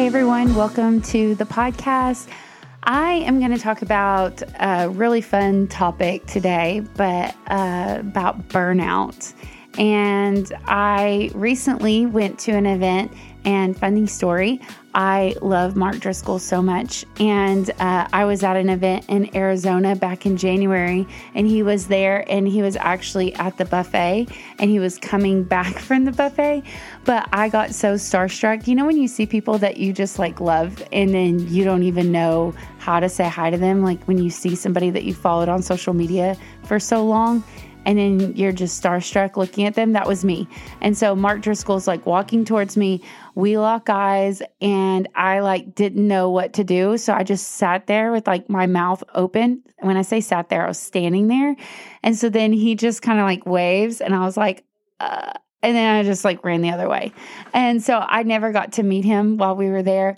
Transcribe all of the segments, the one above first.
Hey everyone, welcome to the podcast. I am going to talk about a really fun topic today, but uh, about burnout. And I recently went to an event, and funny story, I love Mark Driscoll so much. And uh, I was at an event in Arizona back in January, and he was there, and he was actually at the buffet, and he was coming back from the buffet. But I got so starstruck. You know, when you see people that you just like love, and then you don't even know how to say hi to them, like when you see somebody that you followed on social media for so long and then you're just starstruck looking at them. That was me. And so Mark Driscoll's like walking towards me. We lock eyes and I like didn't know what to do. So I just sat there with like my mouth open. When I say sat there, I was standing there. And so then he just kind of like waves and I was like, uh, and then I just like ran the other way. And so I never got to meet him while we were there.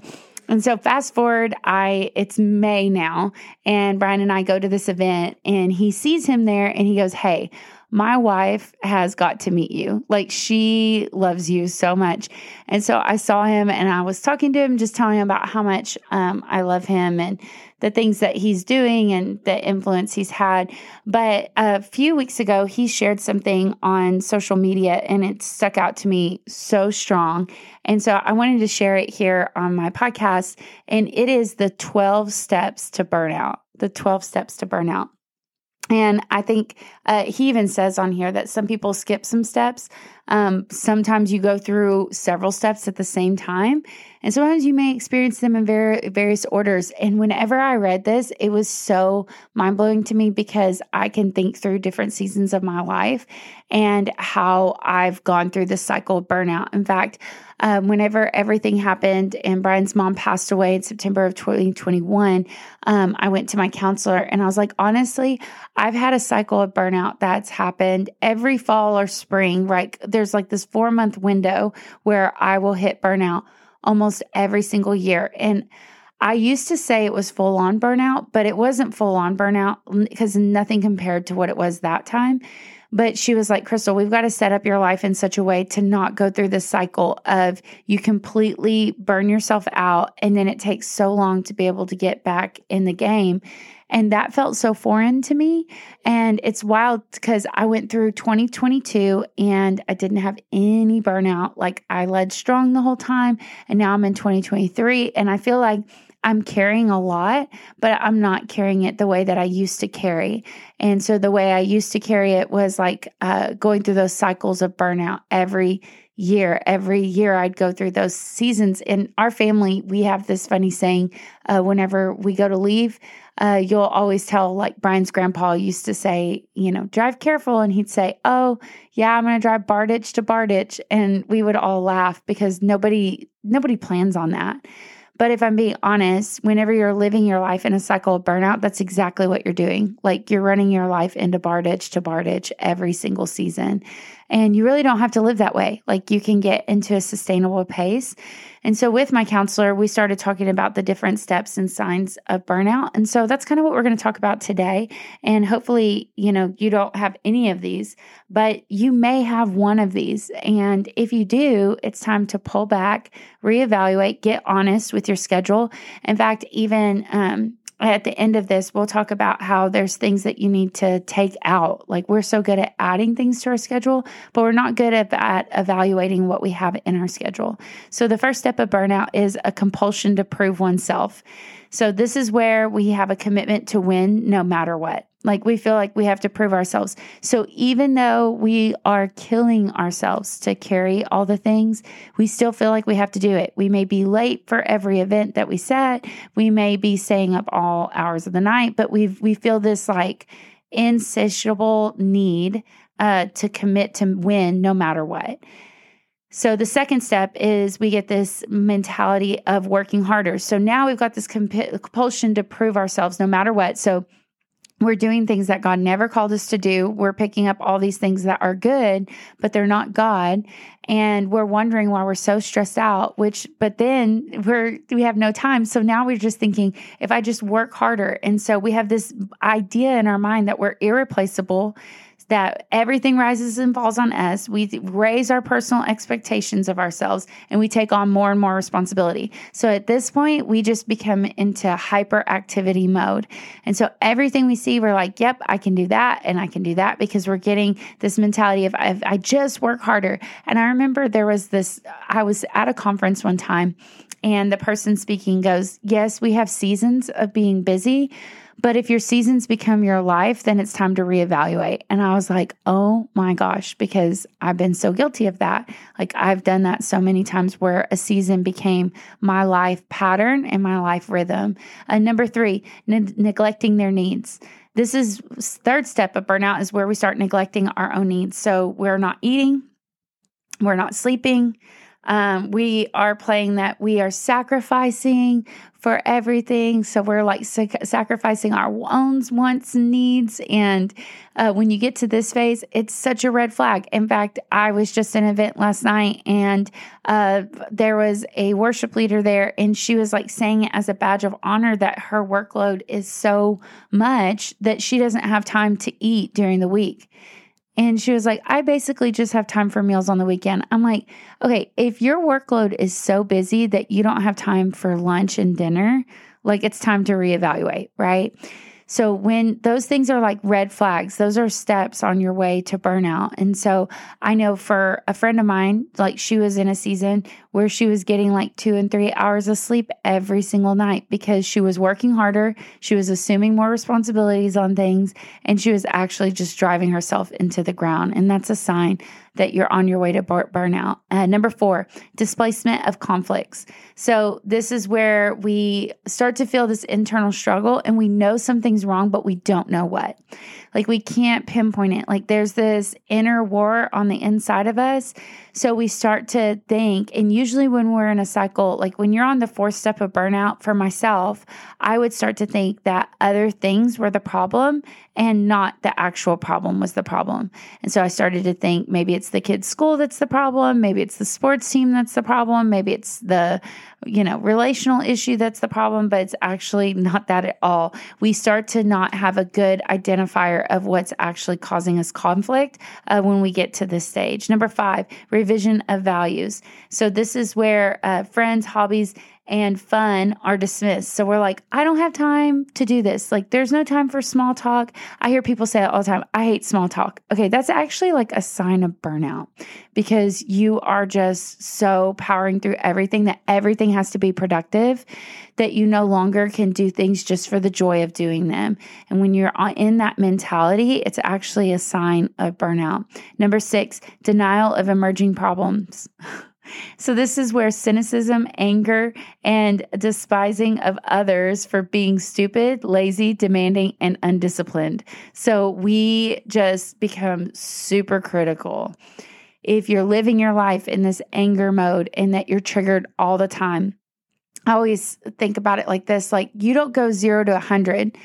And so fast forward, I it's May now, and Brian and I go to this event and he sees him there and he goes, Hey, my wife has got to meet you. Like she loves you so much. And so I saw him and I was talking to him, just telling him about how much um, I love him and the things that he's doing and the influence he's had. But a few weeks ago, he shared something on social media and it stuck out to me so strong. And so I wanted to share it here on my podcast. And it is the 12 steps to burnout. The 12 steps to burnout. And I think uh, he even says on here that some people skip some steps. Um, sometimes you go through several steps at the same time, and sometimes you may experience them in various orders. And whenever I read this, it was so mind blowing to me because I can think through different seasons of my life and how I've gone through this cycle of burnout. In fact, um, whenever everything happened and Brian's mom passed away in September of 2021, um, I went to my counselor and I was like, honestly, I've had a cycle of burnout that's happened every fall or spring, right? There's like this four month window where I will hit burnout almost every single year. And I used to say it was full on burnout, but it wasn't full on burnout because nothing compared to what it was that time. But she was like, Crystal, we've got to set up your life in such a way to not go through this cycle of you completely burn yourself out and then it takes so long to be able to get back in the game. And that felt so foreign to me. And it's wild because I went through 2022 and I didn't have any burnout. Like I led strong the whole time. And now I'm in 2023 and I feel like I'm carrying a lot, but I'm not carrying it the way that I used to carry. And so the way I used to carry it was like uh, going through those cycles of burnout every year. Every year I'd go through those seasons. In our family, we have this funny saying uh, whenever we go to leave, uh, you'll always tell, like Brian's grandpa used to say, you know, drive careful. And he'd say, oh, yeah, I'm going to drive Barditch to Barditch. And we would all laugh because nobody, nobody plans on that. But if I'm being honest, whenever you're living your life in a cycle of burnout, that's exactly what you're doing. Like you're running your life into Barditch to Barditch every single season. And you really don't have to live that way. Like you can get into a sustainable pace. And so with my counselor, we started talking about the different steps and signs of burnout. And so that's kind of what we're going to talk about today. And hopefully, you know, you don't have any of these, but you may have one of these. And if you do, it's time to pull back, reevaluate, get honest with your schedule. In fact, even um, at the end of this, we'll talk about how there's things that you need to take out. Like we're so good at adding things to our schedule, but we're not good at, at evaluating what we have in our schedule. So the first step of burnout is a compulsion to prove oneself. So this is where we have a commitment to win no matter what. Like we feel like we have to prove ourselves. So even though we are killing ourselves to carry all the things, we still feel like we have to do it. We may be late for every event that we set. We may be staying up all hours of the night, but we we feel this like insatiable need uh, to commit to win no matter what. So the second step is we get this mentality of working harder. So now we've got this compulsion to prove ourselves no matter what. So we're doing things that God never called us to do. We're picking up all these things that are good, but they're not God. And we're wondering why we're so stressed out, which, but then we're, we have no time. So now we're just thinking, if I just work harder. And so we have this idea in our mind that we're irreplaceable that everything rises and falls on us. We raise our personal expectations of ourselves and we take on more and more responsibility. So at this point, we just become into hyperactivity mode. And so everything we see, we're like, yep, I can do that and I can do that because we're getting this mentality of, I just work harder. And I remember there was this, I was at a conference one time and the person speaking goes, Yes, we have seasons of being busy, but if your seasons become your life, then it's time to reevaluate. And I was like, Oh my gosh, because I've been so guilty of that. Like I've done that so many times where a season became my life pattern and my life rhythm. Uh, number three, ne- neglecting their needs. This is third step of burnout is where we start neglecting our own needs. So we're not eating, we're not sleeping, um, we are playing that we are sacrificing for everything. So we're like sac- sacrificing our own wants needs. And uh, when you get to this phase, it's such a red flag. In fact, I was just in an event last night and uh, there was a worship leader there, and she was like saying it as a badge of honor that her workload is so much that she doesn't have time to eat during the week. And she was like, I basically just have time for meals on the weekend. I'm like, okay, if your workload is so busy that you don't have time for lunch and dinner, like it's time to reevaluate, right? So when those things are like red flags, those are steps on your way to burnout. And so I know for a friend of mine, like she was in a season where she was getting like two and three hours of sleep every single night because she was working harder, she was assuming more responsibilities on things, and she was actually just driving herself into the ground. And that's a sign that you're on your way to burnout. Uh, number four, displacement of conflicts. So, this is where we start to feel this internal struggle and we know something's wrong, but we don't know what. Like, we can't pinpoint it. Like, there's this inner war on the inside of us so we start to think, and usually when we're in a cycle, like when you're on the fourth step of burnout for myself, I would start to think that other things were the problem and not the actual problem was the problem. And so I started to think maybe it's the kids' school that's the problem, maybe it's the sports team that's the problem, maybe it's the you know, relational issue that's the problem, but it's actually not that at all. We start to not have a good identifier of what's actually causing us conflict uh, when we get to this stage. Number five, revision of values. So, this is where uh, friends, hobbies, and fun are dismissed. So we're like, I don't have time to do this. Like, there's no time for small talk. I hear people say it all the time. I hate small talk. Okay, that's actually like a sign of burnout because you are just so powering through everything that everything has to be productive that you no longer can do things just for the joy of doing them. And when you're in that mentality, it's actually a sign of burnout. Number six, denial of emerging problems. So, this is where cynicism, anger, and despising of others for being stupid, lazy, demanding, and undisciplined. So, we just become super critical. If you're living your life in this anger mode and that you're triggered all the time, I always think about it like this like, you don't go zero to a 100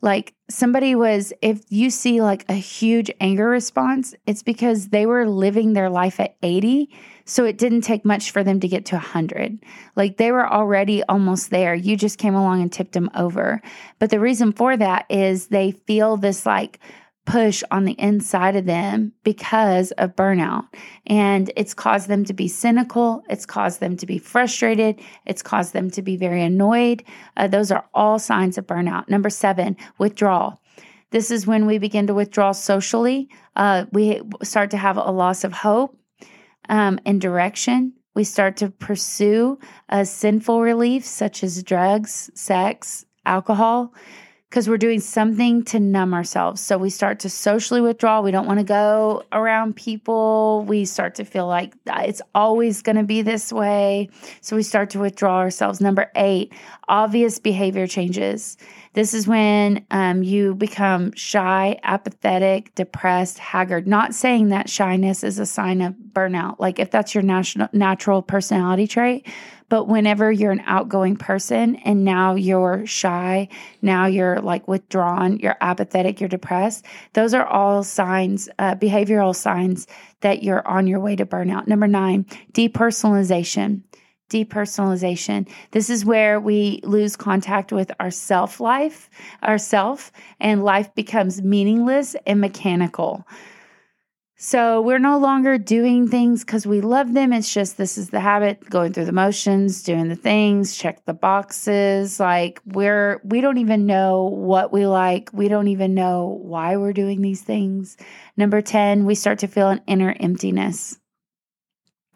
like somebody was if you see like a huge anger response it's because they were living their life at 80 so it didn't take much for them to get to 100 like they were already almost there. You just came along and tipped them over. But the reason for that is they feel this like push on the inside of them because of burnout. And it's caused them to be cynical. It's caused them to be frustrated. It's caused them to be very annoyed. Uh, those are all signs of burnout. Number seven, withdrawal. This is when we begin to withdraw socially. Uh, we start to have a loss of hope um, and direction. We start to pursue a sinful relief, such as drugs, sex, alcohol because we're doing something to numb ourselves. So we start to socially withdraw. We don't want to go around people. We start to feel like it's always going to be this way. So we start to withdraw ourselves. Number eight, obvious behavior changes. This is when um, you become shy, apathetic, depressed, haggard. Not saying that shyness is a sign of burnout, like if that's your national, natural personality trait, but whenever you're an outgoing person and now you're shy, now you're like withdrawn, you're apathetic, you're depressed, those are all signs, uh, behavioral signs that you're on your way to burnout. Number nine, depersonalization. depersonalization. This is where we lose contact with our self life, ourself, and life becomes meaningless and mechanical. So we're no longer doing things because we love them. It's just this is the habit, going through the motions, doing the things, check the boxes. Like we're we don't even know what we like. We don't even know why we're doing these things. Number 10, we start to feel an inner emptiness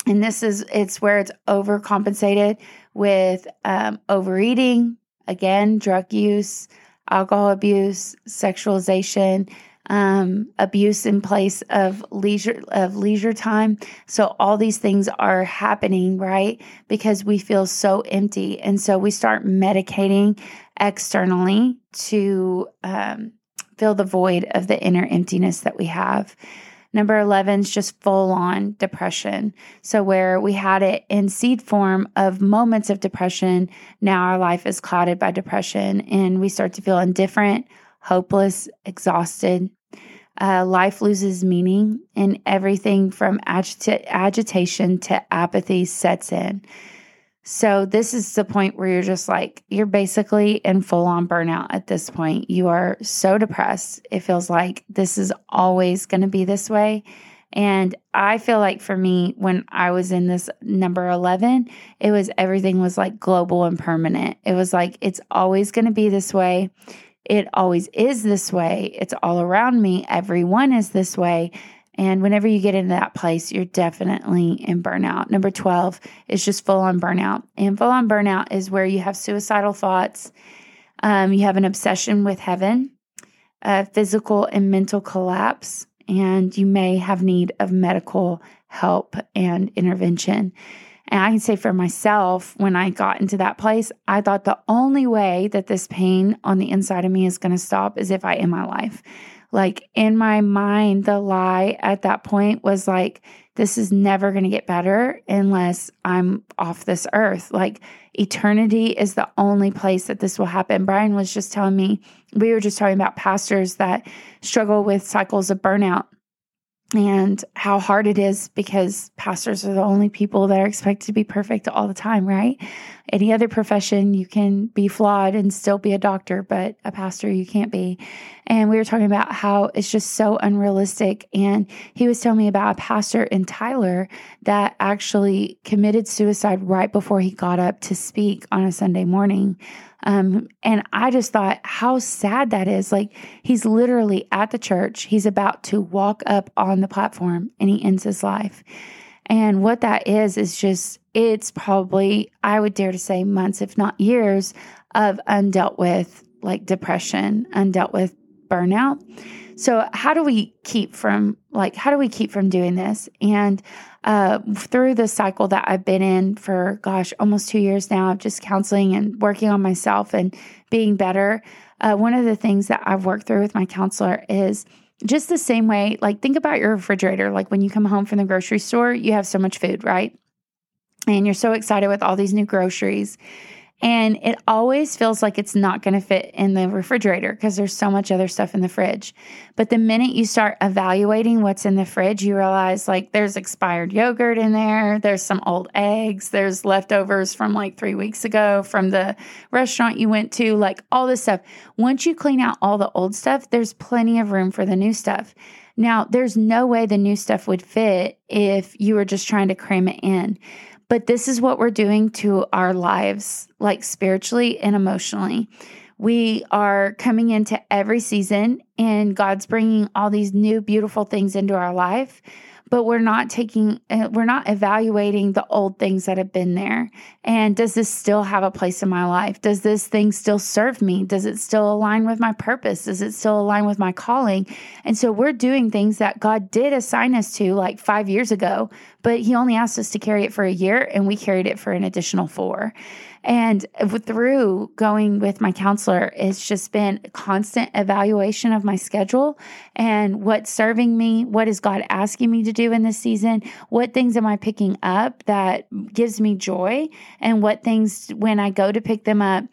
and this is it's where it's overcompensated with um, overeating again drug use alcohol abuse sexualization um, abuse in place of leisure of leisure time so all these things are happening right because we feel so empty and so we start medicating externally to um, fill the void of the inner emptiness that we have Number 11 is just full on depression. So, where we had it in seed form of moments of depression, now our life is clouded by depression and we start to feel indifferent, hopeless, exhausted. Uh, life loses meaning and everything from agita- agitation to apathy sets in. So, this is the point where you're just like, you're basically in full on burnout at this point. You are so depressed. It feels like this is always going to be this way. And I feel like for me, when I was in this number 11, it was everything was like global and permanent. It was like, it's always going to be this way. It always is this way. It's all around me. Everyone is this way. And whenever you get into that place, you're definitely in burnout. Number 12 is just full on burnout. And full on burnout is where you have suicidal thoughts, um, you have an obsession with heaven, physical and mental collapse, and you may have need of medical help and intervention. And I can say for myself, when I got into that place, I thought the only way that this pain on the inside of me is going to stop is if I end my life. Like in my mind, the lie at that point was like, this is never going to get better unless I'm off this earth. Like eternity is the only place that this will happen. Brian was just telling me, we were just talking about pastors that struggle with cycles of burnout and how hard it is because pastors are the only people that are expected to be perfect all the time, right? Any other profession, you can be flawed and still be a doctor, but a pastor, you can't be. And we were talking about how it's just so unrealistic. And he was telling me about a pastor in Tyler that actually committed suicide right before he got up to speak on a Sunday morning. Um, and I just thought how sad that is. Like he's literally at the church, he's about to walk up on the platform and he ends his life. And what that is, is just, it's probably, I would dare to say, months, if not years, of undealt with like depression, undealt with burnout. So, how do we keep from, like, how do we keep from doing this? And uh, through the cycle that I've been in for, gosh, almost two years now of just counseling and working on myself and being better. Uh, one of the things that I've worked through with my counselor is just the same way, like, think about your refrigerator. Like, when you come home from the grocery store, you have so much food, right? And you're so excited with all these new groceries. And it always feels like it's not going to fit in the refrigerator because there's so much other stuff in the fridge. But the minute you start evaluating what's in the fridge, you realize like there's expired yogurt in there, there's some old eggs, there's leftovers from like three weeks ago from the restaurant you went to, like all this stuff. Once you clean out all the old stuff, there's plenty of room for the new stuff. Now, there's no way the new stuff would fit if you were just trying to cram it in. But this is what we're doing to our lives, like spiritually and emotionally. We are coming into every season, and God's bringing all these new, beautiful things into our life but we're not taking uh, we're not evaluating the old things that have been there. And does this still have a place in my life? Does this thing still serve me? Does it still align with my purpose? Does it still align with my calling? And so we're doing things that god did assign us to like five years ago but he only asked us to carry it for a year and we carried it for an additional four and through going with my counselor, it's just been constant evaluation of my schedule and what's serving me, what is God asking me to do in this season, what things am I picking up that gives me joy, and what things when I go to pick them up.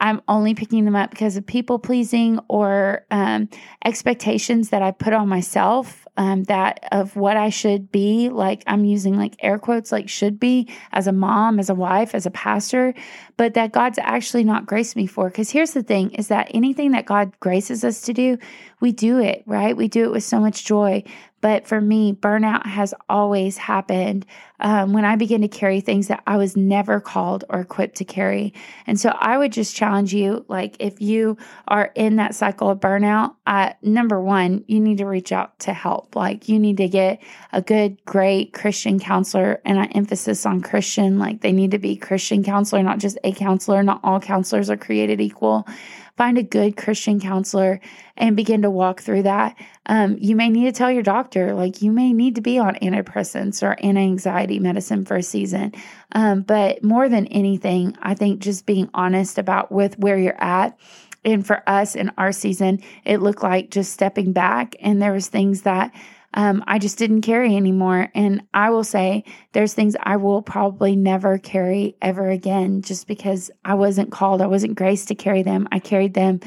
I'm only picking them up because of people pleasing or um, expectations that I put on myself um, that of what I should be. Like I'm using like air quotes, like should be as a mom, as a wife, as a pastor, but that God's actually not graced me for. Because here's the thing: is that anything that God graces us to do, we do it right. We do it with so much joy. But for me, burnout has always happened um, when I begin to carry things that I was never called or equipped to carry. And so I would just challenge you like, if you are in that cycle of burnout, uh, number one, you need to reach out to help. Like, you need to get a good, great Christian counselor. And I emphasis on Christian, like, they need to be Christian counselor, not just a counselor. Not all counselors are created equal find a good Christian counselor and begin to walk through that. Um, you may need to tell your doctor, like, you may need to be on antidepressants or anti anxiety medicine for a season. Um, but more than anything, I think just being honest about with where you're at and for us in our season it looked like just stepping back and there was things that um, I just didn't carry anymore. And I will say there's things I will probably never carry ever again just because I wasn't called, I wasn't graced to carry them. I carried them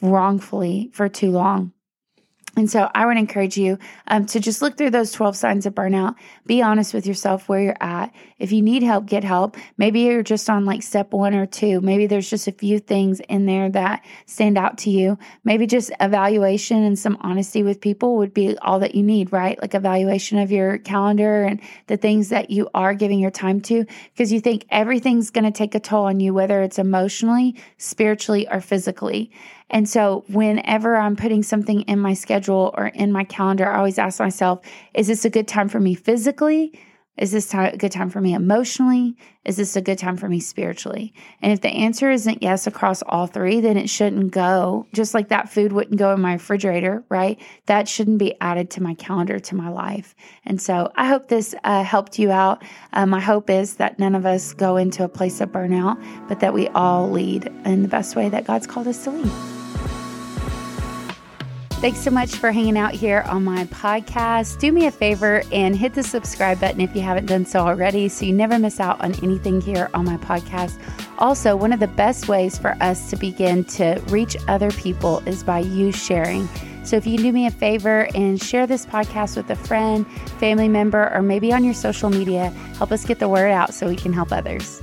wrongfully for too long. And so I would encourage you um, to just look through those 12 signs of burnout. Be honest with yourself where you're at. If you need help, get help. Maybe you're just on like step one or two. Maybe there's just a few things in there that stand out to you. Maybe just evaluation and some honesty with people would be all that you need, right? Like evaluation of your calendar and the things that you are giving your time to because you think everything's going to take a toll on you, whether it's emotionally, spiritually, or physically. And so, whenever I'm putting something in my schedule or in my calendar, I always ask myself, is this a good time for me physically? Is this a good time for me emotionally? Is this a good time for me spiritually? And if the answer isn't yes across all three, then it shouldn't go. Just like that food wouldn't go in my refrigerator, right? That shouldn't be added to my calendar, to my life. And so I hope this uh, helped you out. Um, my hope is that none of us go into a place of burnout, but that we all lead in the best way that God's called us to lead. Thanks so much for hanging out here on my podcast. Do me a favor and hit the subscribe button if you haven't done so already so you never miss out on anything here on my podcast. Also, one of the best ways for us to begin to reach other people is by you sharing. So if you do me a favor and share this podcast with a friend, family member, or maybe on your social media, help us get the word out so we can help others.